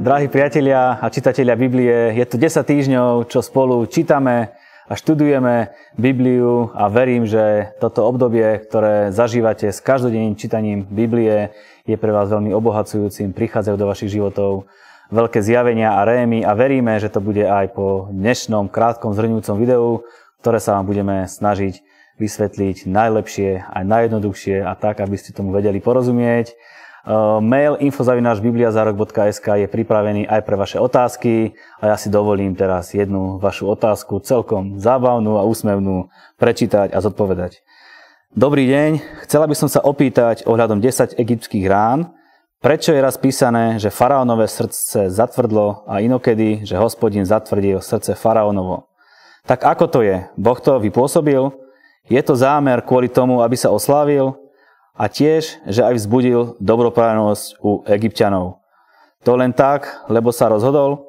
Drahí priatelia a čitatelia Biblie, je tu 10 týždňov, čo spolu čítame a študujeme Bibliu a verím, že toto obdobie, ktoré zažívate s každodenným čítaním Biblie, je pre vás veľmi obohacujúcim, prichádzajú do vašich životov veľké zjavenia a rémy a veríme, že to bude aj po dnešnom krátkom zhrňujúcom videu, ktoré sa vám budeme snažiť vysvetliť najlepšie, aj najjednoduchšie a tak, aby ste tomu vedeli porozumieť. Uh, mail infozavináčbibliazarok.sk je pripravený aj pre vaše otázky a ja si dovolím teraz jednu vašu otázku celkom zábavnú a úsmevnú prečítať a zodpovedať. Dobrý deň, chcela by som sa opýtať ohľadom 10 egyptských rán, prečo je raz písané, že faraónové srdce zatvrdlo a inokedy, že hospodin zatvrdil srdce faraónovo. Tak ako to je? Boh to vypôsobil? Je to zámer kvôli tomu, aby sa oslávil? A tiež, že aj vzbudil dobroprávnosť u egyptianov. To len tak, lebo sa rozhodol?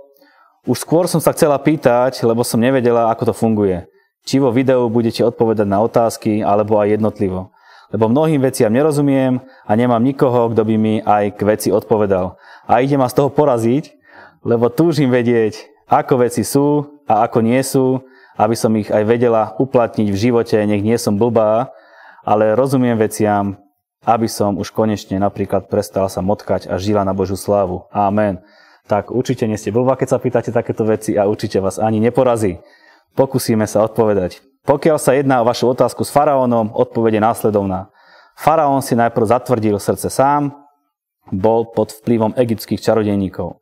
Už skôr som sa chcela pýtať, lebo som nevedela, ako to funguje. Či vo videu budete odpovedať na otázky, alebo aj jednotlivo. Lebo mnohým veciam nerozumiem a nemám nikoho, kto by mi aj k veci odpovedal. A ide ma z toho poraziť, lebo túžim vedieť, ako veci sú a ako nie sú, aby som ich aj vedela uplatniť v živote, nech nie som blbá, ale rozumiem veciam aby som už konečne napríklad prestal sa motkať a žila na Božiu slávu. Amen. Tak určite nie ste blbá, keď sa pýtate takéto veci a určite vás ani neporazí. Pokúsime sa odpovedať. Pokiaľ sa jedná o vašu otázku s faraónom, odpovede následovná. Faraón si najprv zatvrdil srdce sám, bol pod vplyvom egyptských čarodejníkov.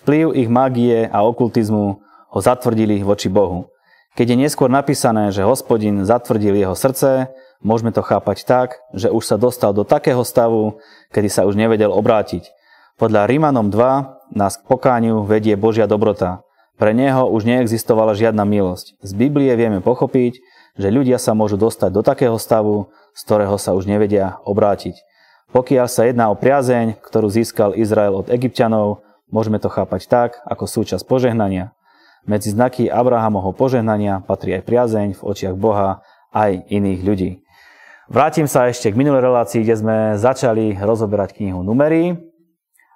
Vplyv ich mágie a okultizmu ho zatvrdili voči Bohu. Keď je neskôr napísané, že hospodin zatvrdil jeho srdce, Môžeme to chápať tak, že už sa dostal do takého stavu, kedy sa už nevedel obrátiť. Podľa Rímanom 2 nás k pokániu vedie Božia dobrota. Pre neho už neexistovala žiadna milosť. Z Biblie vieme pochopiť, že ľudia sa môžu dostať do takého stavu, z ktorého sa už nevedia obrátiť. Pokiaľ sa jedná o priazeň, ktorú získal Izrael od egyptianov, môžeme to chápať tak, ako súčasť požehnania. Medzi znaky Abrahamovho požehnania patrí aj priazeň v očiach Boha aj iných ľudí. Vrátim sa ešte k minulej relácii, kde sme začali rozoberať knihu Numery.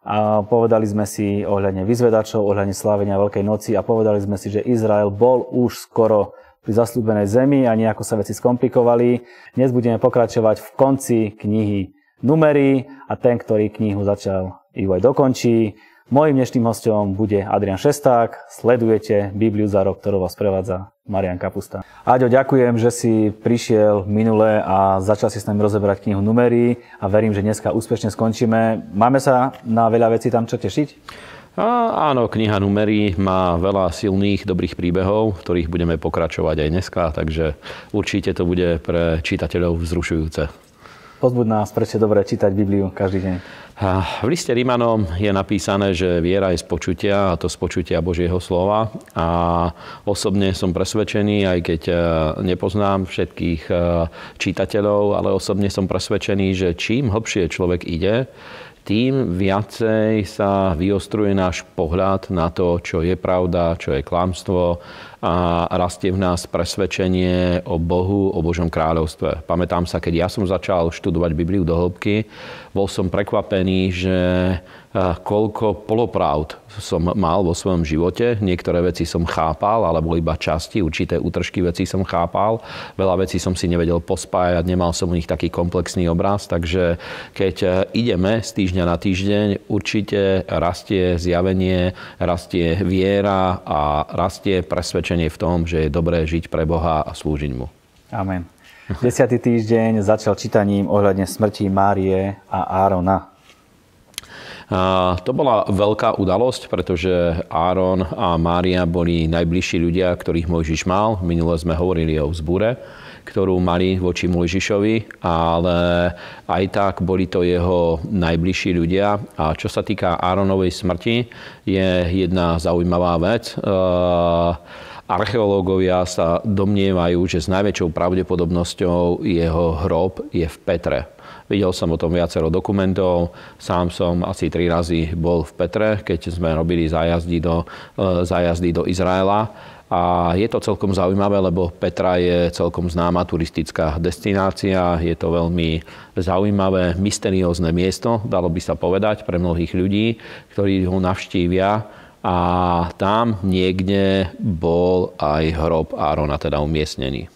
A povedali sme si ohľadne vyzvedačov, ohľadne slávenia Veľkej noci a povedali sme si, že Izrael bol už skoro pri zasľúbenej zemi a nejako sa veci skomplikovali. Dnes budeme pokračovať v konci knihy Numery a ten, ktorý knihu začal, ju aj dokončí. Mojím dnešným hostom bude Adrian Šesták. Sledujete Bibliu za rok, ktorú vás prevádza Marian Kapusta. Aďo, ďakujem, že si prišiel minule a začal si s nami rozeberať knihu Numery a verím, že dneska úspešne skončíme. Máme sa na veľa vecí tam čo tešiť? A áno, kniha Numery má veľa silných, dobrých príbehov, v ktorých budeme pokračovať aj dneska, takže určite to bude pre čitateľov vzrušujúce. Pozbud nás, prečo je dobré čítať Bibliu každý deň. V liste Rímanom je napísané, že viera je z počutia, a to z počutia Božieho slova. A osobne som presvedčený, aj keď e, nepoznám všetkých e, čitateľov, ale osobne som presvedčený, že čím hlbšie človek ide, tým viacej sa vyostruje náš pohľad na to, čo je pravda, čo je klamstvo a rastie v nás presvedčenie o Bohu, o Božom kráľovstve. Pamätám sa, keď ja som začal študovať Bibliu do hĺbky, bol som prekvapený, že koľko polopravd som mal vo svojom živote. Niektoré veci som chápal, alebo iba časti, určité útržky veci som chápal. Veľa vecí som si nevedel pospájať, nemal som u nich taký komplexný obraz, takže keď e, ideme z týždňa na týždeň, určite rastie zjavenie, rastie viera a rastie presvedčenie v tom, že je dobré žiť pre Boha a slúžiť Mu. Amen. Desiatý týždeň začal čítaním ohľadne smrti Márie a Árona. To bola veľká udalosť, pretože Áron a Mária boli najbližší ľudia, ktorých Mojžiš mal. Minule sme hovorili o vzbure, ktorú mali voči Mojžišovi, ale aj tak boli to jeho najbližší ľudia. A čo sa týka Áronovej smrti, je jedna zaujímavá vec. Archeológovia sa domnievajú, že s najväčšou pravdepodobnosťou jeho hrob je v Petre. Videl som o tom viacero dokumentov. Sám som asi tri razy bol v Petre, keď sme robili zájazdy do, e, zájazdy do Izraela. A je to celkom zaujímavé, lebo Petra je celkom známa turistická destinácia. Je to veľmi zaujímavé, mysteriózne miesto, dalo by sa povedať, pre mnohých ľudí, ktorí ho navštívia. A tam niekde bol aj hrob Árona, teda umiestnený.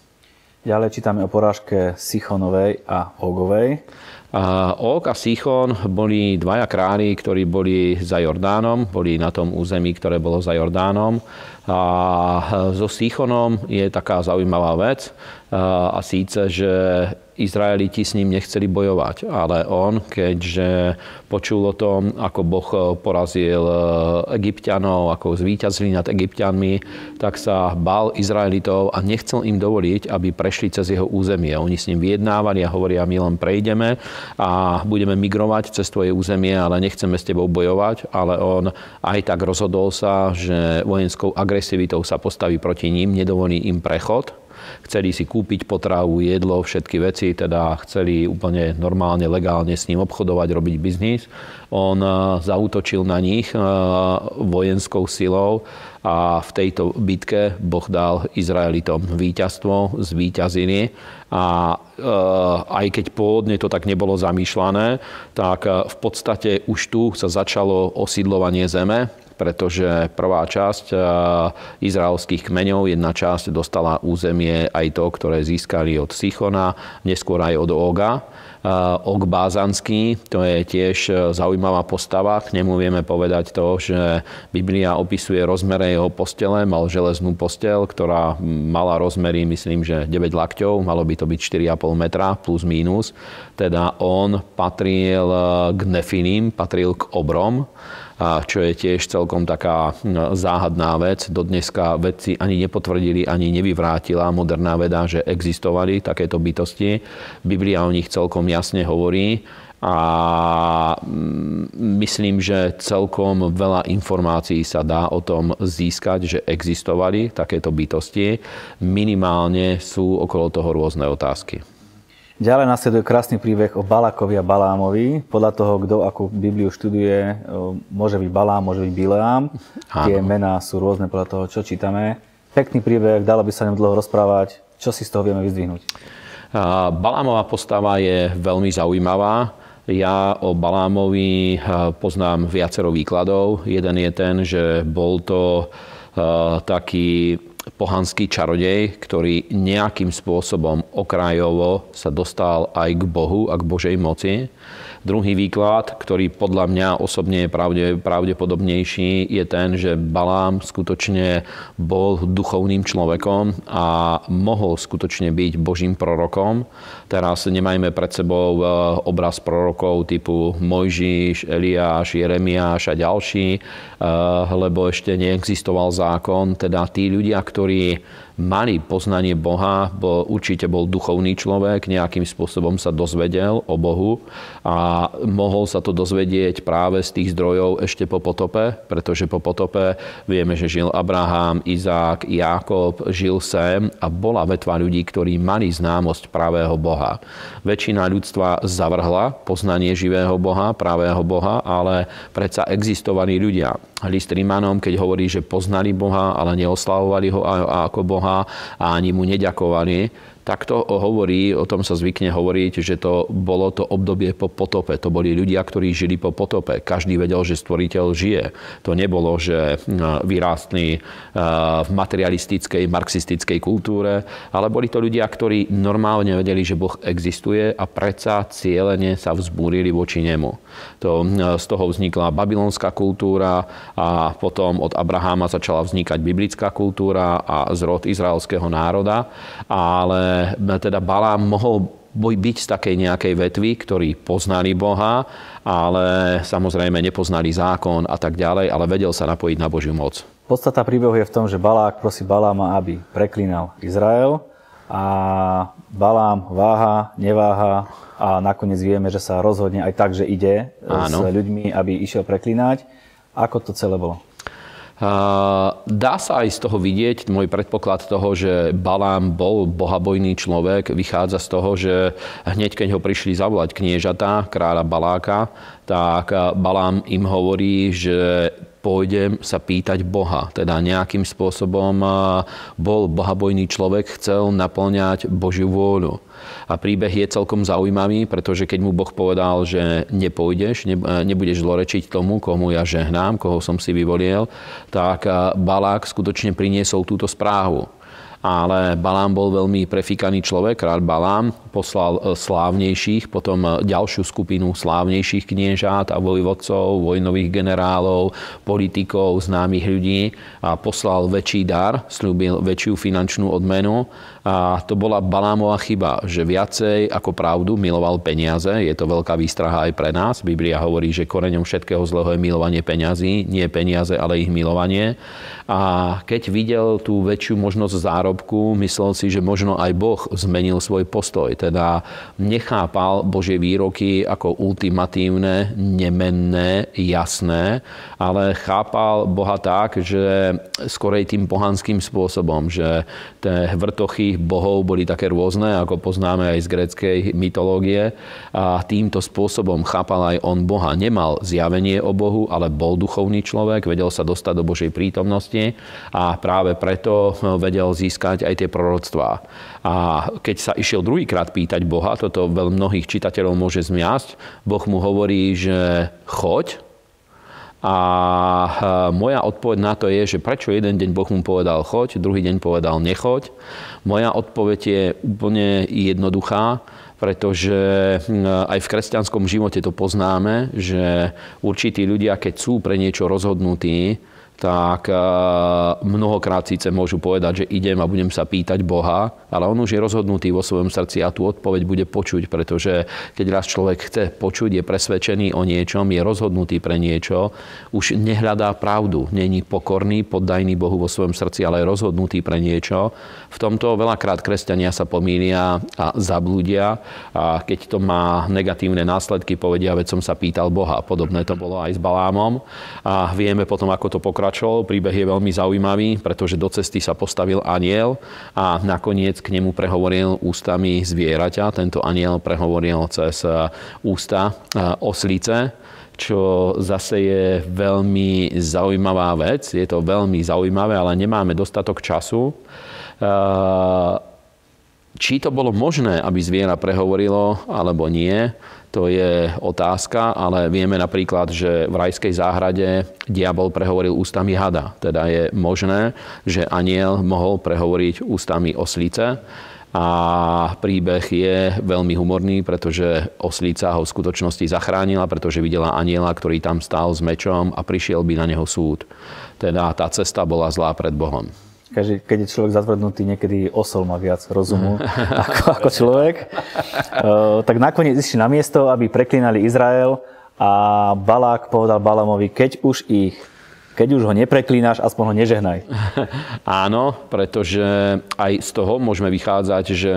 Ďalej čítame o porážke Sichonovej a Ogovej. A Ok a Sichon boli dvaja králi, ktorí boli za Jordánom, boli na tom území, ktoré bolo za Jordánom. A so Sichonom je taká zaujímavá vec a síce, že Izraeliti s ním nechceli bojovať, ale on, keďže počul o tom, ako Boh porazil e, egyptianov, ako zvíťazili nad egyptianmi, tak sa bál Izraelitov a nechcel im dovoliť, aby prešli cez jeho územie. Oni s ním vyjednávali a hovoria, my len prejdeme a budeme migrovať cez tvoje územie, ale nechceme s tebou bojovať. Ale on aj tak rozhodol sa, že vojenskou agresivitou sa postaví proti ním, nedovolí im prechod. Chceli si kúpiť potravu, jedlo, všetky veci, teda chceli úplne normálne, legálne s ním obchodovať, robiť biznis. On eh, zautočil na nich eh, vojenskou silou a v tejto bitke Boh dal Izraelitom víťazstvo, zvíťazili. A e, aj keď pôvodne to tak nebolo zamýšľané, tak v podstate už tu sa začalo osídlovanie zeme, pretože prvá časť eh, izraelských kmeňov, jedna časť dostala územie aj to, ktoré získali od Sichona, neskôr aj od Oga. Eh, Og Bázanský, to je tiež eh, zaujímavá postava. K nemu vieme povedať to, že Biblia opisuje rozmere jeho postele. Mal železnú postel, ktorá mala rozmery, myslím, že 9 lakťov, malo by to byť 4,5 metra plus mínus. Teda on patril k Nefinim, patril k obrom čo je tiež celkom taká no, záhadná vec. Do dneska vedci ani nepotvrdili, ani nevyvrátila moderná veda, že existovali takéto bytosti. Biblia o nich celkom jasne hovorí a mm, myslím, že celkom veľa informácií sa dá o tom získať, že existovali takéto bytosti. Minimálne sú okolo toho rôzne otázky. Ďalej nasleduje krásny príbeh o Balakovi a Balámovi. Podľa toho, kto akú Bibliu študuje, môže byť Balám, môže byť Bileám. Tie mená sú rôzne podľa toho, čo čítame. Pekný príbeh, dalo by sa ňom dlho rozprávať. Čo si z toho vieme vyzdvihnúť? Balámová postava je veľmi zaujímavá. Ja o Balámovi poznám viacero výkladov. Jeden je ten, že bol to taký pohanský čarodej, ktorý nejakým spôsobom okrajovo sa dostal aj k Bohu a k Božej moci. Druhý výklad, ktorý podľa mňa osobne je pravde, pravdepodobnejší, je ten, že Balám skutočne bol duchovným človekom a mohol skutočne byť Božím prorokom. Teraz nemajme pred sebou e, obraz prorokov typu Mojžiš, Eliáš, Jeremiáš a ďalší, e, lebo ešte neexistoval zákon. Teda tí ľudia, ktorí mali poznanie Boha, bo určite bol duchovný človek, nejakým spôsobom sa dozvedel o Bohu a mohol sa to dozvedieť práve z tých zdrojov ešte po potope, pretože po potope vieme, že žil Abraham, Izák, Jákob, žil Sem a bola vetva ľudí, ktorí mali známosť pravého Boha. Väčšina ľudstva zavrhla poznanie živého Boha, pravého Boha, ale predsa existovali ľudia. List Rímanom, keď hovorí, že poznali Boha, ale neoslavovali ho ako Boha, a ani mu neďakovali, tak to hovorí, o tom sa zvykne hovoriť, že to bolo to obdobie po potope. To boli ľudia, ktorí žili po potope. Každý vedel, že stvoriteľ žije. To nebolo, že vyrástli v materialistickej, marxistickej kultúre, ale boli to ľudia, ktorí normálne vedeli, že Boh existuje a predsa cieľene sa vzbúrili voči nemu. To, z toho vznikla babylonská kultúra a potom od Abraháma začala vznikať biblická kultúra a zrod izraelského národa. Ale teda Balám mohol byť z takej nejakej vetvy, ktorí poznali Boha, ale samozrejme nepoznali zákon a tak ďalej, ale vedel sa napojiť na Božiu moc. Podstata príbehu je v tom, že Balák prosí Baláma, aby preklínal Izrael a Balám váha, neváha a nakoniec vieme, že sa rozhodne aj tak, že ide Áno. s ľuďmi, aby išiel preklínať. Ako to celé bolo? Dá sa aj z toho vidieť, môj predpoklad toho, že Balám bol bohabojný človek, vychádza z toho, že hneď keď ho prišli zavolať kniežatá, kráľa Baláka, tak Balám im hovorí, že pôjdem sa pýtať Boha. Teda nejakým spôsobom bol bohabojný človek, chcel naplňať Božiu vôľu. A príbeh je celkom zaujímavý, pretože keď mu Boh povedal, že nepôjdeš, nebudeš zlorečiť tomu, komu ja žehnám, koho som si vyvolil, tak Balák skutočne priniesol túto správu ale Balám bol veľmi prefikaný človek, kráľ Balám poslal e, slávnejších, potom e, ďalšiu skupinu slávnejších kniežat a vojvodcov, vojnových generálov, politikov, známych ľudí a poslal väčší dar, slúbil väčšiu finančnú odmenu a to bola Balámová chyba, že viacej ako pravdu miloval peniaze. Je to veľká výstraha aj pre nás. Biblia hovorí, že koreňom všetkého zlého je milovanie peňazí. Nie peniaze, ale ich milovanie. A keď videl tú väčšiu možnosť zárobku, myslel si, že možno aj Boh zmenil svoj postoj. Teda nechápal Božie výroky ako ultimatívne, nemenné, jasné, ale chápal Boha tak, že skorej tým pohanským spôsobom, že tie vrtochy bohov boli také rôzne, ako poznáme aj z gréckej mytológie. A týmto spôsobom chápal aj on Boha. Nemal zjavenie o Bohu, ale bol duchovný človek, vedel sa dostať do Božej prítomnosti a práve preto vedel získať aj tie proroctvá. A keď sa išiel druhýkrát pýtať Boha, toto veľmi mnohých čitateľov môže zmiasť, Boh mu hovorí, že choď, a moja odpoveď na to je, že prečo jeden deň Boh mu povedal choď, druhý deň povedal nechoď. Moja odpoveď je úplne jednoduchá, pretože hm, aj v kresťanskom živote to poznáme, že určití ľudia, keď sú pre niečo rozhodnutí, tak eh, mnohokrát síce môžu povedať, že idem a budem sa pýtať Boha, ale on už je rozhodnutý vo svojom srdci a tú odpoveď bude počuť, pretože keď raz človek chce počuť, je presvedčený o niečom, je rozhodnutý pre niečo, už nehľadá pravdu, není pokorný, poddajný Bohu vo svojom srdci, ale je rozhodnutý pre niečo. V tomto veľakrát kresťania sa pomýlia a zablúdia a keď to má negatívne následky, povedia, veď som sa pýtal Boha. Podobné to bolo aj s Balámom a vieme potom, ako to pokračuje pokračoval. Príbeh je veľmi zaujímavý, pretože do cesty sa postavil aniel a nakoniec k nemu prehovoril ústami zvieraťa. Tento aniel prehovoril cez e, ústa e, oslice, čo zase je veľmi zaujímavá vec. Je to veľmi zaujímavé, ale nemáme dostatok času. E, či to bolo možné, aby zviera prehovorilo, alebo nie, to je otázka, ale vieme napríklad, že v rajskej záhrade diabol prehovoril ústami hada. Teda je možné, že aniel mohol prehovoriť ústami oslice. A príbeh je veľmi humorný, pretože oslíca ho v skutočnosti zachránila, pretože videla aniela, ktorý tam stál s mečom a prišiel by na neho súd. Teda tá cesta bola zlá pred Bohom keď je človek zatvrdnutý, niekedy osol má viac rozumu ako, ako človek. Uh, tak nakoniec išli na miesto, aby preklinali Izrael a Balák povedal Balamovi, keď už ich keď už ho nepreklínaš, aspoň ho nežehnaj. Áno, pretože aj z toho môžeme vychádzať, že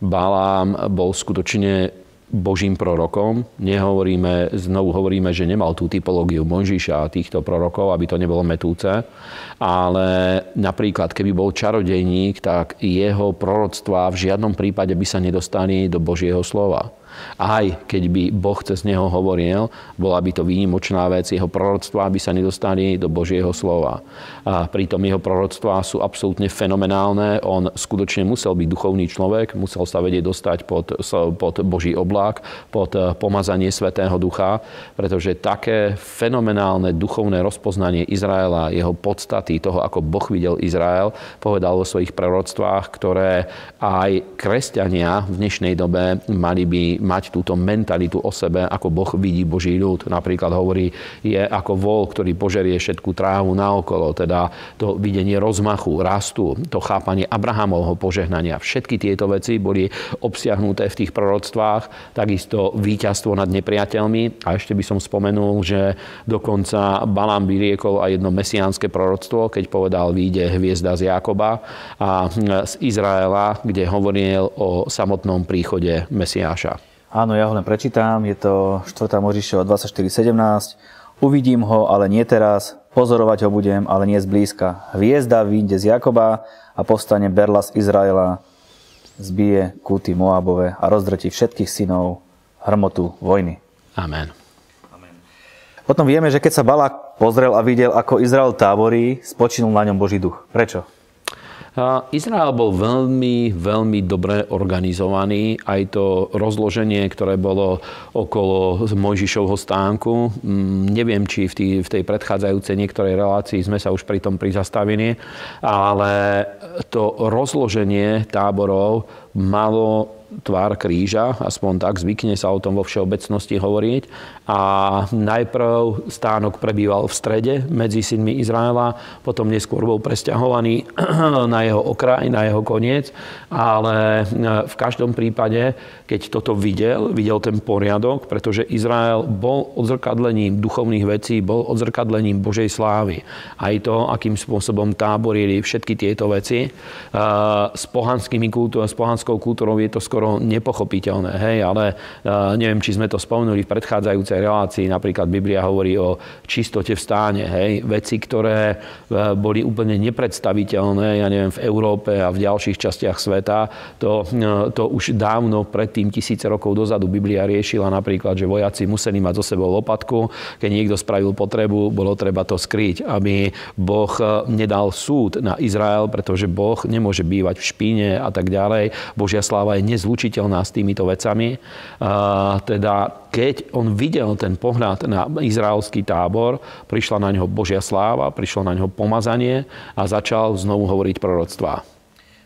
Balám bol skutočne Božím prorokom. Nehovoríme, znovu hovoríme, že nemal tú typológiu Mojžiša a týchto prorokov, aby to nebolo metúce. Ale napríklad, keby bol čarodejník, tak jeho proroctvá v žiadnom prípade by sa nedostali do Božieho slova. Aj keď by Boh cez neho hovoril, bola by to výnimočná vec, jeho proroctvá by sa nedostali do Božieho slova. A pritom jeho proroctvá sú absolútne fenomenálne. On skutočne musel byť duchovný človek, musel sa vedieť dostať pod, pod Boží oblák, pod eh, pomazanie Svetého Ducha, pretože také fenomenálne duchovné rozpoznanie Izraela, jeho podstaty, toho, ako Boh videl Izrael, povedal vo svojich proroctvách, ktoré aj kresťania v dnešnej dobe mali by mať túto mentalitu o sebe, ako Boh vidí Boží ľud. Napríklad hovorí, je ako vol, ktorý požerie všetku trávu naokolo, teda to videnie rozmachu, rastu, to chápanie Abrahamovho požehnania. Všetky tieto veci boli obsiahnuté v tých proroctvách, takisto víťazstvo nad nepriateľmi. A ešte by som spomenul, že dokonca Balám vyriekol aj jedno mesiánske proroctvo, keď povedal, výjde hviezda z Jakoba a z Izraela, kde hovoril o samotnom príchode Mesiáša. Áno, ja ho len prečítam. Je to 4. Možišova 24.17. Uvidím ho, ale nie teraz. Pozorovať ho budem, ale nie zblízka. Hviezda vyjde z Jakoba a povstane Berla z Izraela. Zbije kúty Moabove a rozdretí všetkých synov hrmotu vojny. Amen. Potom vieme, že keď sa Balák pozrel a videl, ako Izrael táborí, spočinul na ňom Boží duch. Prečo? Izrael bol veľmi, veľmi dobre organizovaný. Aj to rozloženie, ktoré bolo okolo Mojžišovho stánku. Mm, neviem, či v, tý, v tej predchádzajúcej niektorej relácii sme sa už pri tom prizastavili, ale to rozloženie táborov malo tvár kríža, aspoň tak zvykne sa o tom vo všeobecnosti hovoriť. A najprv stánok prebýval v strede medzi synmi Izraela, potom neskôr bol presťahovaný na jeho okraj, na jeho koniec, ale e, v každom prípade, keď toto videl, videl ten poriadok, pretože Izrael bol odzrkadlením duchovných vecí, bol odzrkadlením Božej slávy. Aj to, akým spôsobom táborili všetky tieto veci. E, s, pohanskými kultúr, s pohanskou kultúrou je to skoro skoro nepochopiteľné. Hej, ale uh, neviem, či sme to spomenuli v predchádzajúcej relácii. Napríklad Biblia hovorí o čistote v stáne. Hej, veci, ktoré uh, boli úplne nepredstaviteľné, ja neviem, v Európe a v ďalších častiach sveta. To, uh, to už dávno predtým, tisíce rokov dozadu, Biblia riešila napríklad, že vojaci museli mať zo sebou lopatku. Keď niekto spravil potrebu, bolo treba to skryť, aby Boh nedal súd na Izrael, pretože Boh nemôže bývať v špíne a tak ďalej. Božia sláva je nezvutná zlučiteľná s týmito vecami. Teda keď on videl ten pohľad na izraelský tábor, prišla na neho Božia sláva, prišlo na neho pomazanie a začal znovu hovoriť proroctvá.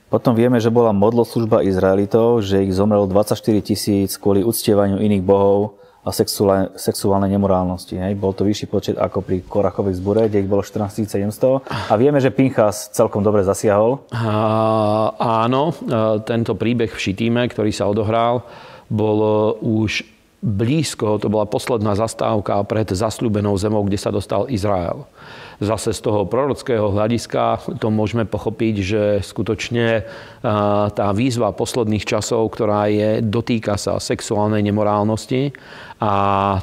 Potom vieme, že bola modloslužba Izraelitov, že ich zomrelo 24 tisíc kvôli uctievaniu iných bohov a sexuálne, sexuálnej nemorálnosti. Hej. Bol to vyšší počet ako pri Korachovej zbure, kde ich bolo 14 700. A vieme, že Pinchas celkom dobre zasiahol. A, áno, tento príbeh v Šitíme, ktorý sa odohral, bol e, už blízko, to bola posledná zastávka pred zasľúbenou zemou, kde sa dostal Izrael zase z toho prorockého hľadiska to môžeme pochopiť, že skutočne tá výzva posledných časov, ktorá je, dotýka sa sexuálnej nemorálnosti a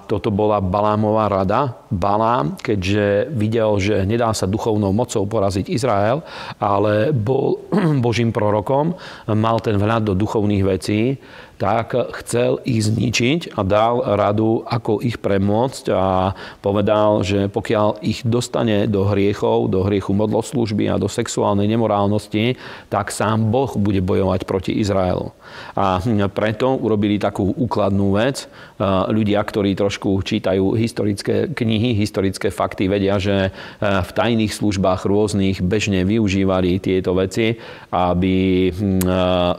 toto bola Balámová rada. Balám, keďže videl, že nedá sa duchovnou mocou poraziť Izrael, ale bol Božím prorokom, mal ten vhľad do duchovných vecí, tak chcel ich zničiť a dal radu, ako ich premôcť a povedal, že pokiaľ ich dostane do hriechov, do hriechu modloslúžby a do sexuálnej nemorálnosti, tak sám Boh bude bojovať proti Izraelu. A preto urobili takú úkladnú vec. Ľudia, ktorí trošku čítajú historické knihy, historické fakty, vedia, že v tajných službách rôznych bežne využívali tieto veci, aby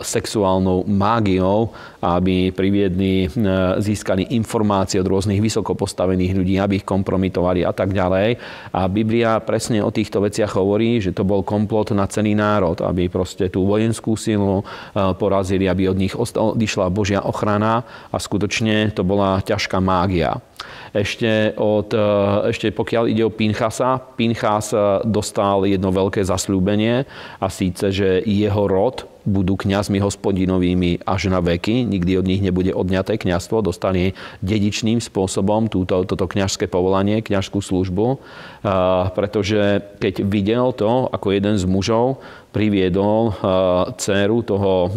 sexuálnou mágiou aby priviedli, e, získali informácie od rôznych vysoko postavených ľudí, aby ich kompromitovali a tak ďalej. A Biblia presne o týchto veciach hovorí, že to bol komplot na celý národ, aby proste tú vojenskú silu e, porazili, aby od nich odišla Božia ochrana a skutočne to bola ťažká mágia. Ešte, od, e, ešte pokiaľ ide o Pinchasa, Pinchas dostal jedno veľké zasľúbenie a síce, že jeho rod budú kňazmi hospodinovými až na veky, nikdy od nich nebude odňaté kňazstvo, dostane dedičným spôsobom túto, toto kňažské povolanie, kňažskú službu, pretože keď videl to, ako jeden z mužov priviedol dceru toho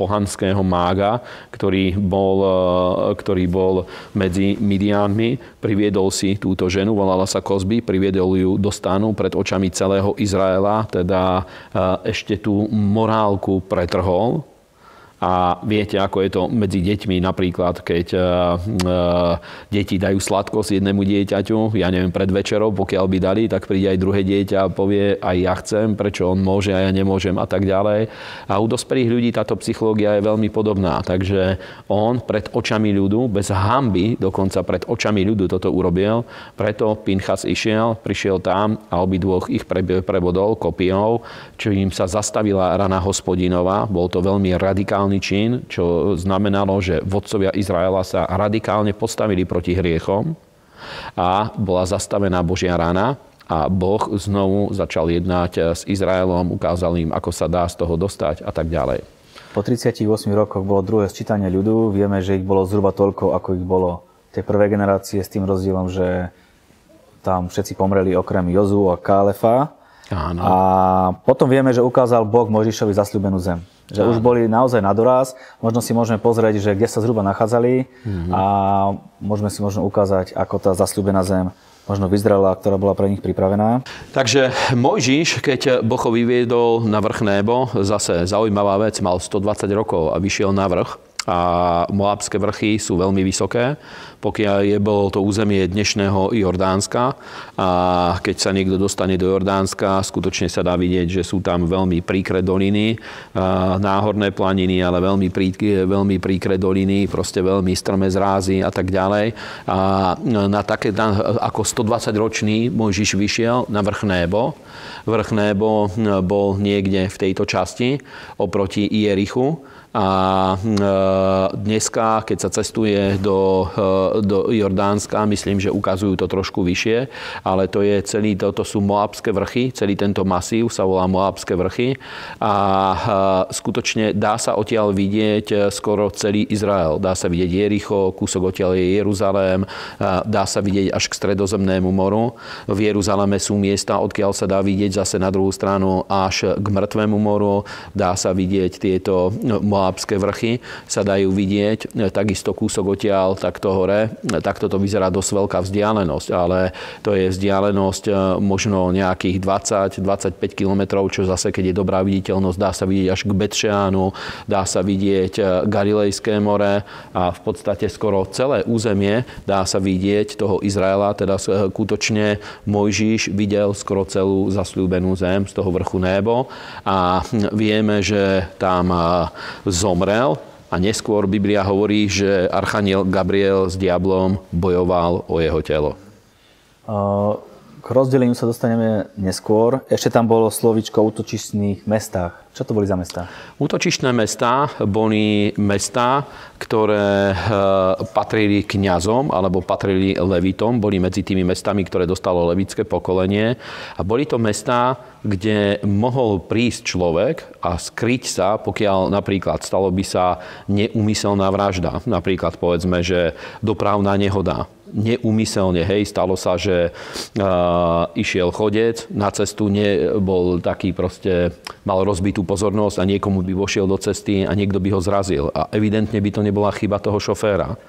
pohanského mága, ktorý bol, ktorý bol medzi Midianmi, priviedol si túto ženu, volala sa Kozby, priviedol ju do stánu pred očami celého Izraela, teda ešte tú morálku pretrhol, a viete, ako je to medzi deťmi, napríklad, keď uh, uh, deti dajú sladkosť jednému dieťaťu, ja neviem, pred večerou, pokiaľ by dali, tak príde aj druhé dieťa a povie, aj ja chcem, prečo on môže a ja nemôžem a tak ďalej. A u dospelých ľudí táto psychológia je veľmi podobná. Takže on pred očami ľudu, bez hamby, dokonca pred očami ľudu toto urobil, preto Pinchas išiel, prišiel tam a obidvoch ich prebodol kopiou, čo im sa zastavila rana hospodinova. Bol to veľmi radikálny radikálny čin, čo znamenalo, že vodcovia Izraela sa radikálne postavili proti hriechom a bola zastavená Božia rána a Boh znovu začal jednať s Izraelom, ukázal im, ako sa dá z toho dostať a tak ďalej. Po 38 rokoch bolo druhé sčítanie ľudu. Vieme, že ich bolo zhruba toľko, ako ich bolo tej prvej generácie s tým rozdielom, že tam všetci pomreli okrem Jozu a Kálefa. Áno. A potom vieme, že ukázal Boh Mojžišovi zasľúbenú zem. Že už boli naozaj na doraz. Možno si môžeme pozrieť, že kde sa zhruba nachádzali mm-hmm. a môžeme si možno ukázať, ako tá zasľúbená zem možno vyzrela, ktorá bola pre nich pripravená. Takže Mojžiš, keď Boh vyviedol na vrch nebo, zase zaujímavá vec, mal 120 rokov a vyšiel na vrch a Moabské vrchy sú veľmi vysoké, pokiaľ je bolo to územie dnešného Jordánska. A keď sa niekto dostane do Jordánska, skutočne sa dá vidieť, že sú tam veľmi príkre doliny, náhorné planiny, ale veľmi, prí, veľmi príkre doliny, proste veľmi strmé zrázy a tak ďalej. A na také, na, ako 120-ročný Mojžiš vyšiel na vrch Nebo. Vrch Nebo bol niekde v tejto časti oproti Jerichu a e, dneska, keď sa cestuje do, e, do Jordánska, myslím, že ukazujú to trošku vyššie, ale to je celý, to, to sú Moabské vrchy, celý tento masív sa volá Moabské vrchy a e, skutočne dá sa odtiaľ vidieť skoro celý Izrael. Dá sa vidieť Jericho, kúsok odtiaľ je Jeruzalém, dá sa vidieť až k stredozemnému moru. V Jeruzaleme sú miesta, odkiaľ sa dá vidieť zase na druhú stranu až k mŕtvemu moru. Dá sa vidieť tieto Moabské vrchy sa dajú vidieť. Takisto kúsok odtiaľ, takto hore. Takto to vyzerá dosť veľká vzdialenosť, ale to je vzdialenosť e, možno nejakých 20-25 km, čo zase, keď je dobrá viditeľnosť, dá sa vidieť až k Betšeánu, dá sa vidieť e, Galilejské more a v podstate skoro celé územie dá sa vidieť toho Izraela, teda skutočne Mojžiš videl skoro celú zasľúbenú zem z toho vrchu Nebo a vieme, že tam e, zomrel a neskôr Biblia hovorí, že Archaniel Gabriel s diablom bojoval o jeho telo. K rozdeleniu sa dostaneme neskôr. Ešte tam bolo slovičko o útočišných mestách. Čo to boli za mestá? Útočišné mestá boli mestá, ktoré e, patrili kňazom alebo patrili levitom. Boli medzi tými mestami, ktoré dostalo levické pokolenie. A boli to mestá, kde mohol prísť človek a skryť sa, pokiaľ napríklad stalo by sa neumyselná vražda. Napríklad povedzme, že dopravná nehoda neumyselne, hej, stalo sa, že uh, išiel chodec, na cestu ne, bol taký proste, mal rozbitú pozornosť a niekomu by vošiel do cesty a niekto by ho zrazil. A evidentne by to nebola chyba toho šoféra.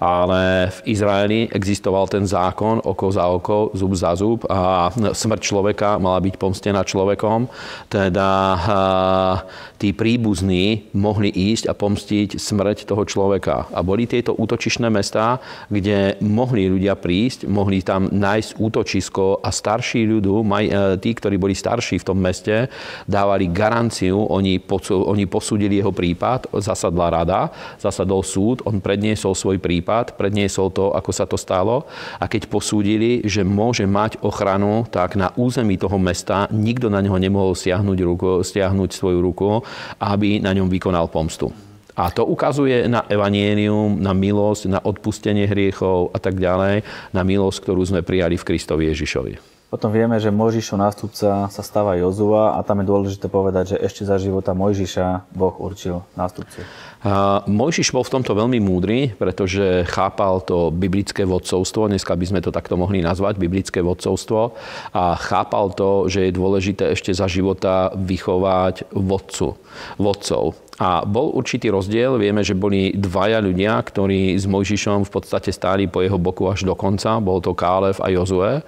Ale v Izraeli existoval ten zákon oko za oko, zub za zub a smrť človeka mala byť pomstená človekom. Teda uh, tí príbuzní mohli ísť a pomstiť smrť toho človeka. A boli tieto útočišné mestá, kde mohli ľudia prísť, mohli tam nájsť útočisko a starší ľudu, e, tí, ktorí boli starší v tom meste, dávali garanciu, oni, oni posúdili jeho prípad, zasadla rada, zasadol súd, on predniesol svoj prípad, predniesol to, ako sa to stalo a keď posúdili, že môže mať ochranu, tak na území toho mesta nikto na neho nemohol stiahnuť, ruku, stiahnuť svoju ruku, aby na ňom vykonal pomstu. A to ukazuje na evanienium, na milosť, na odpustenie hriechov a tak ďalej, na milosť, ktorú sme prijali v Kristovi Ježišovi. Potom vieme, že Mojžišov nástupca sa stáva Jozua a tam je dôležité povedať, že ešte za života Mojžiša Boh určil nástupcu. Mojžiš bol v tomto veľmi múdry, pretože chápal to biblické vodcovstvo, dneska by sme to takto mohli nazvať, biblické vodcovstvo, a chápal to, že je dôležité ešte za života vychovať vodcu, vodcov. A bol určitý rozdiel. Vieme, že boli dvaja ľudia, ktorí s Mojžišom v podstate stáli po jeho boku až do konca. Bol to Kálev a Jozue.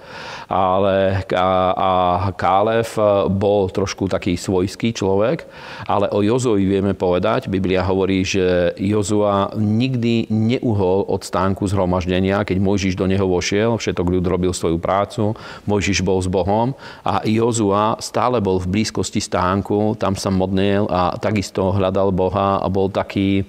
Ale, a, a Kálev bol trošku taký svojský človek. Ale o Jozovi vieme povedať. Biblia hovorí, že Jozua nikdy neuhol od stánku zhromaždenia, keď Mojžiš do neho vošiel. Všetok ľud robil svoju prácu. Mojžiš bol s Bohom. A Jozua stále bol v blízkosti stánku. Tam sa modnil a takisto hľadal hľadal Boha a bol taký,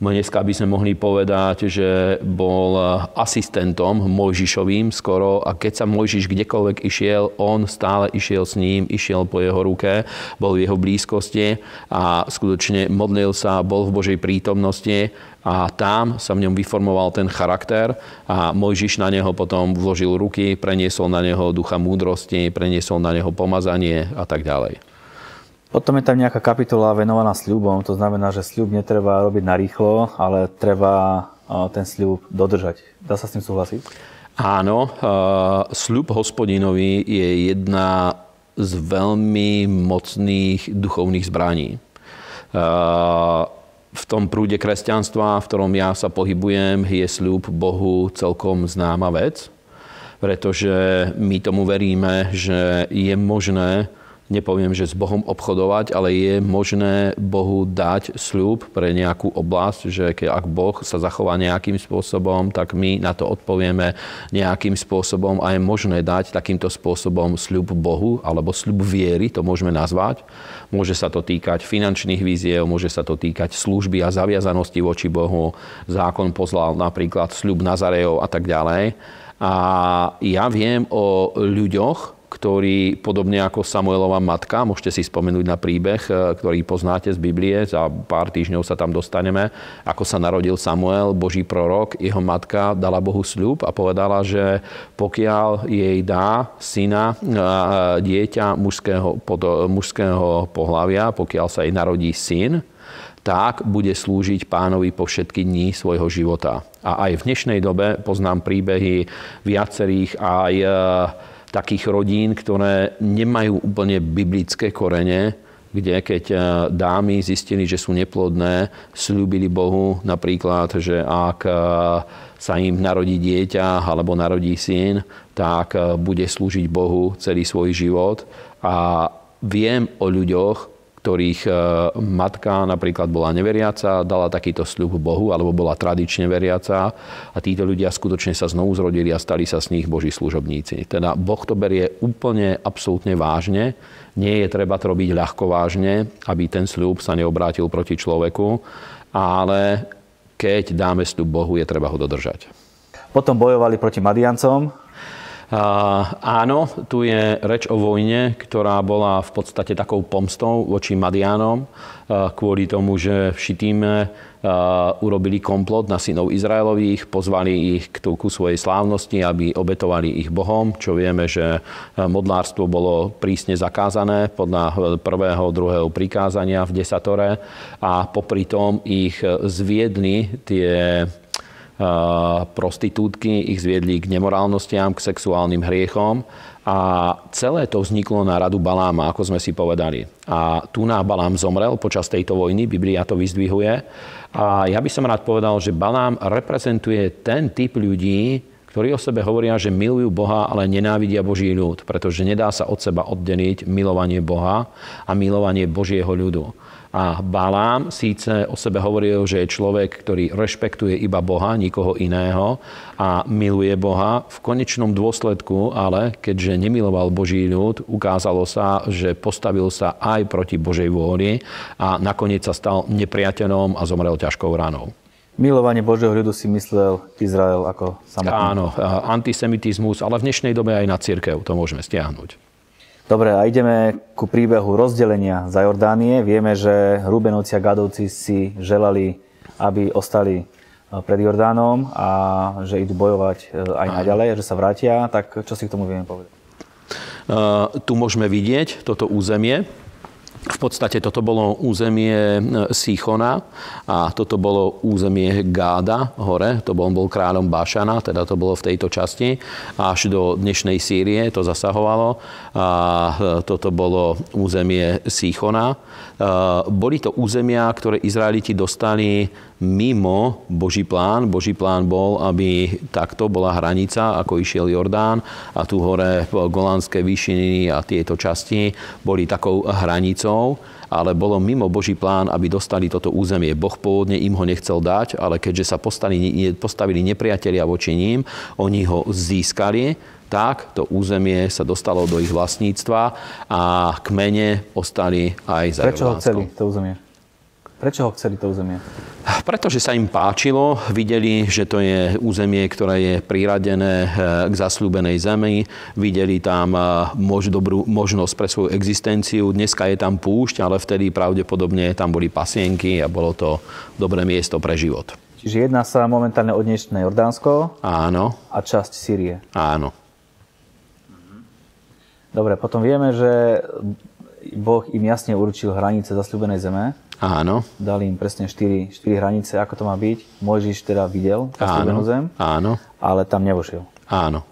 dneska by sme mohli povedať, že bol asistentom Mojžišovým skoro a keď sa Mojžiš kdekoľvek išiel, on stále išiel s ním, išiel po jeho ruke, bol v jeho blízkosti a skutočne modlil sa, bol v Božej prítomnosti a tam sa v ňom vyformoval ten charakter a Mojžiš na neho potom vložil ruky, preniesol na neho ducha múdrosti, preniesol na neho pomazanie a tak ďalej. Potom je tam nejaká kapitola venovaná sľubom, to znamená, že sľub netreba robiť narýchlo, ale treba ten sľub dodržať. Dá sa s tým súhlasiť? Áno, sľub hospodinovi je jedna z veľmi mocných duchovných zbraní. v tom prúde kresťanstva, v ktorom ja sa pohybujem, je sľub Bohu celkom známa vec, pretože my tomu veríme, že je možné nepoviem, že s Bohom obchodovať, ale je možné Bohu dať sľub pre nejakú oblasť, že keď, ak Boh sa zachová nejakým spôsobom, tak my na to odpovieme nejakým spôsobom a je možné dať takýmto spôsobom sľub Bohu alebo sľub viery, to môžeme nazvať. Môže sa to týkať finančných víziev, môže sa to týkať služby a zaviazanosti voči Bohu. Zákon pozlal napríklad sľub Nazarejov a tak ďalej. A ja viem o ľuďoch, ktorý podobne ako Samuelova matka, môžete si spomenúť na príbeh, e, ktorý poznáte z Biblie, za pár týždňov sa tam dostaneme, ako sa narodil Samuel, Boží prorok, jeho matka dala Bohu sľub a povedala, že pokiaľ jej dá syna, e, dieťa mužského, pod, mužského pohľavia, pokiaľ sa jej narodí syn, tak bude slúžiť pánovi po všetky dní svojho života. A aj v dnešnej dobe poznám príbehy viacerých aj e, takých rodín, ktoré nemajú úplne biblické korene, kde keď e, dámy zistili, že sú neplodné, slúbili Bohu napríklad, že ak e, sa im narodí dieťa alebo narodí syn, tak e, bude slúžiť Bohu celý svoj život. A viem o ľuďoch, ktorých e, matka napríklad bola neveriaca, dala takýto sľub Bohu, alebo bola tradične veriaca a títo ľudia skutočne sa znovu zrodili a stali sa z nich Boží služobníci. Teda Boh to berie úplne, absolútne vážne. Nie je treba to robiť ľahko vážne, aby ten sľub sa neobrátil proti človeku, ale keď dáme sľub Bohu, je treba ho dodržať. Potom bojovali proti Madiancom, Áno, tu je reč o vojne, ktorá bola v podstate takou pomstou voči Madianom, kvôli tomu, že v urobili komplot na synov Izraelových, pozvali ich k ku svojej slávnosti, aby obetovali ich Bohom, čo vieme, že modlárstvo bolo prísne zakázané podľa prvého, druhého prikázania v desatore. A popri tom ich zviedli tie prostitútky, ich zviedli k nemorálnostiam, k sexuálnym hriechom a celé to vzniklo na radu Baláma, ako sme si povedali. A tu na Balám zomrel počas tejto vojny, Biblia to vyzdvihuje. A ja by som rád povedal, že Balám reprezentuje ten typ ľudí, ktorí o sebe hovoria, že milujú Boha, ale nenávidia Boží ľud, pretože nedá sa od seba oddeliť milovanie Boha a milovanie Božieho ľudu. A Balám síce o sebe hovoril, že je človek, ktorý rešpektuje iba Boha, nikoho iného a miluje Boha. V konečnom dôsledku ale, keďže nemiloval Boží ľud, ukázalo sa, že postavil sa aj proti Božej vôli a nakoniec sa stal nepriateľom a zomrel ťažkou ranou. Milovanie Božieho ľudu si myslel Izrael ako samotný. Áno, antisemitizmus, ale v dnešnej dobe aj na církev to môžeme stiahnuť. Dobre, a ideme ku príbehu rozdelenia za Jordánie. Vieme, že Rubenovci a Gadovci si želali, aby ostali e, pred Jordánom a že idú bojovať e, aj naďalej, že sa vrátia. Tak čo si k tomu vieme povedať? Uh, tu môžeme vidieť toto územie. V podstate toto bolo územie e, Sichona a toto bolo územie Gáda hore, to bol, bol kráľom Bašana, teda to bolo v tejto časti, až do dnešnej Sýrie to zasahovalo a e, toto bolo územie Sichona. E, boli to územia, ktoré Izraeliti dostali mimo Boží plán. Boží plán bol, aby takto bola hranica, ako išiel Jordán a tu hore Golánske výšiny a tieto časti boli takou hranicou ale bolo mimo Boží plán, aby dostali toto územie. Boh pôvodne im ho nechcel dať, ale keďže sa postavili, postavili nepriatelia voči ním, oni ho získali, tak to územie sa dostalo do ich vlastníctva a kmene ostali aj za Prečo ho chceli to územie? Prečo ho chceli to územie? Pretože sa im páčilo, videli, že to je územie, ktoré je priradené eh, k zasľúbenej zemi, videli tam eh, mož, dobrú možnosť pre svoju existenciu. Dneska je tam púšť, ale vtedy pravdepodobne tam boli pasienky a bolo to dobré miesto pre život. Čiže jedná sa momentálne o dnešné Jordánsko Áno. a časť Sýrie. Áno. Dobre, potom vieme, že Boh im jasne určil hranice zasľúbenej zeme. Áno. Dali im presne 4, 4 hranice, ako to má byť. Mojžiš teda videl zasľúbenú zem, áno. ale tam nevošiel. Áno.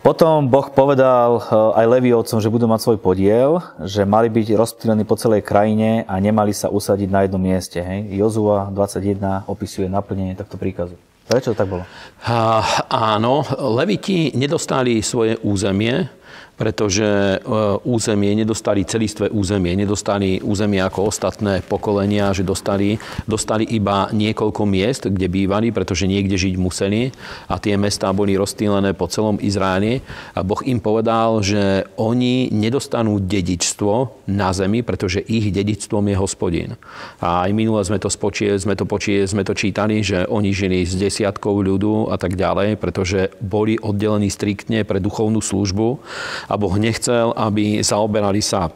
Potom Boh povedal aj Leviovcom, že budú mať svoj podiel, že mali byť rozptýlení po celej krajine a nemali sa usadiť na jednom mieste. Hej. Jozua 21 opisuje naplnenie takto príkazu. Prečo to tak bolo? A, áno, Leviti nedostali svoje územie, pretože e, územie nedostali celistvé územie, nedostali územie ako ostatné pokolenia, že dostali, dostali iba niekoľko miest, kde bývali, pretože niekde žiť museli. A tie mestá boli rozstýlené po celom Izraeli. A Boh im povedal, že oni nedostanú dedičstvo na zemi, pretože ich dedičstvom je hospodin. A aj minule sme to, spočie, sme to, počie, sme to čítali, že oni žili s desiatkou ľudu a tak ďalej, pretože boli oddelení striktne pre duchovnú službu a Boh nechcel, aby zaoberali sa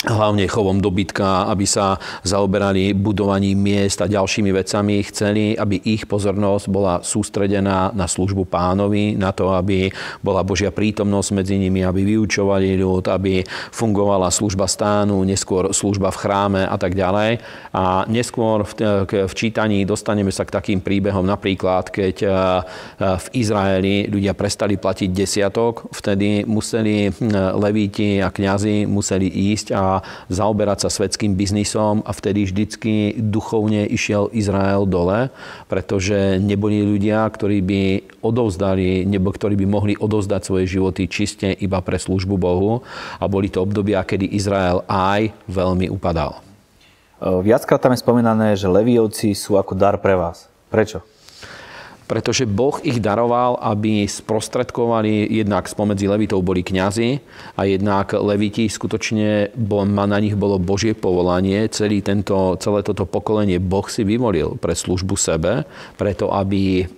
hlavne chovom dobytka, aby sa zaoberali budovaním miest a ďalšími vecami. Chceli, aby ich pozornosť bola sústredená na službu pánovi, na to, aby bola Božia prítomnosť medzi nimi, aby vyučovali ľud, aby fungovala služba stánu, neskôr služba v chráme a tak ďalej. A neskôr v, čítaní dostaneme sa k takým príbehom, napríklad, keď e, v Izraeli ľudia prestali platiť desiatok, vtedy museli levíti a kňazi museli ísť a zaoberať sa svetským biznisom a vtedy vždycky duchovne išiel Izrael dole, pretože neboli ľudia, ktorí by odovzdali, nebo ktorí by mohli odovzdať svoje životy čiste iba pre službu Bohu a boli to obdobia, kedy Izrael aj veľmi upadal. Viackrát tam je spomínané, že Leviovci sú ako dar pre vás. Prečo? Pretože Boh ich daroval, aby sprostredkovali, jednak spomedzi levitov boli kňazi a jednak leviti skutočne na nich bolo Božie povolanie. Celý tento, celé toto pokolenie Boh si vyvolil pre službu sebe, preto aby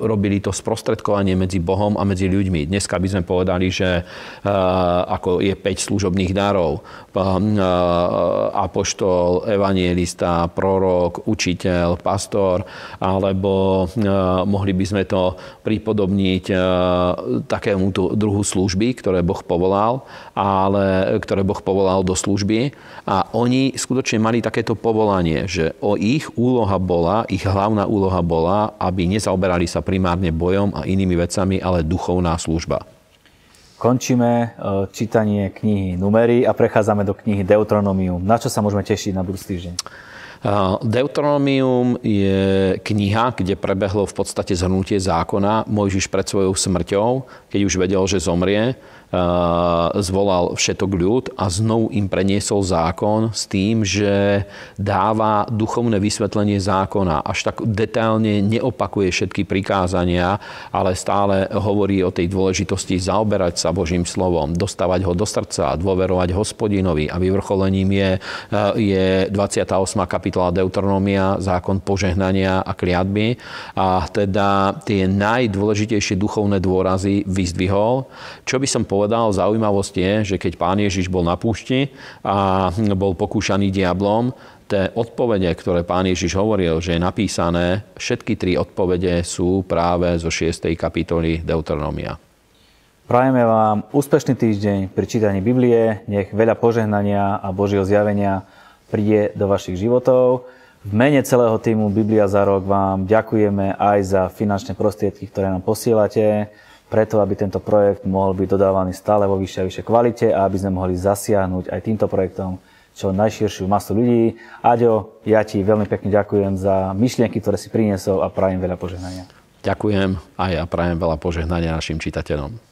robili to sprostredkovanie medzi Bohom a medzi ľuďmi. Dneska by sme povedali, že uh, ako je 5 služobných darov. Uh, apoštol, evanielista, prorok, učiteľ, pastor, alebo uh, mohli by sme to pripodobniť takému druhu služby, ktoré Boh povolal, ale ktoré Boh povolal do služby. A oni skutočne mali takéto povolanie, že o ich úloha bola, ich hlavná úloha bola, aby nezaoberali nezaoberali sa primárne bojom a inými vecami, ale duchovná služba. Končíme e, čítanie knihy Numery a prechádzame do knihy Deuteronomium. Na čo sa môžeme tešiť na budúci týždeň? Deuteronomium je kniha, kde prebehlo v podstate zhrnutie zákona Mojžiš pred svojou smrťou, keď už vedel, že zomrie zvolal všetok ľud a znovu im preniesol zákon s tým, že dáva duchovné vysvetlenie zákona. Až tak detailne neopakuje všetky prikázania, ale stále hovorí o tej dôležitosti zaoberať sa Božím slovom, dostávať ho do srdca, dôverovať hospodinovi a vyvrcholením je, je 28. kapitola Deuteronomia, zákon požehnania a kliatby. A teda tie najdôležitejšie duchovné dôrazy vyzdvihol. Čo by som povedal, zaujímavosť je, že keď pán Ježiš bol na púšti a bol pokúšaný diablom, tie odpovede, ktoré pán Ježiš hovoril, že je napísané, všetky tri odpovede sú práve zo 6. kapitoly Deuteronomia. Prajeme vám úspešný týždeň pri čítaní Biblie, nech veľa požehnania a Božieho zjavenia príde do vašich životov. V mene celého týmu Biblia za rok vám ďakujeme aj za finančné prostriedky, ktoré nám posielate preto, aby tento projekt mohol byť dodávaný stále vo vyššej a vyššej kvalite a aby sme mohli zasiahnuť aj týmto projektom čo najširšiu masu ľudí. Aďo, ja ti veľmi pekne ďakujem za myšlienky, ktoré si priniesol a prajem veľa požehnania. Ďakujem a ja prajem veľa požehnania našim čitateľom.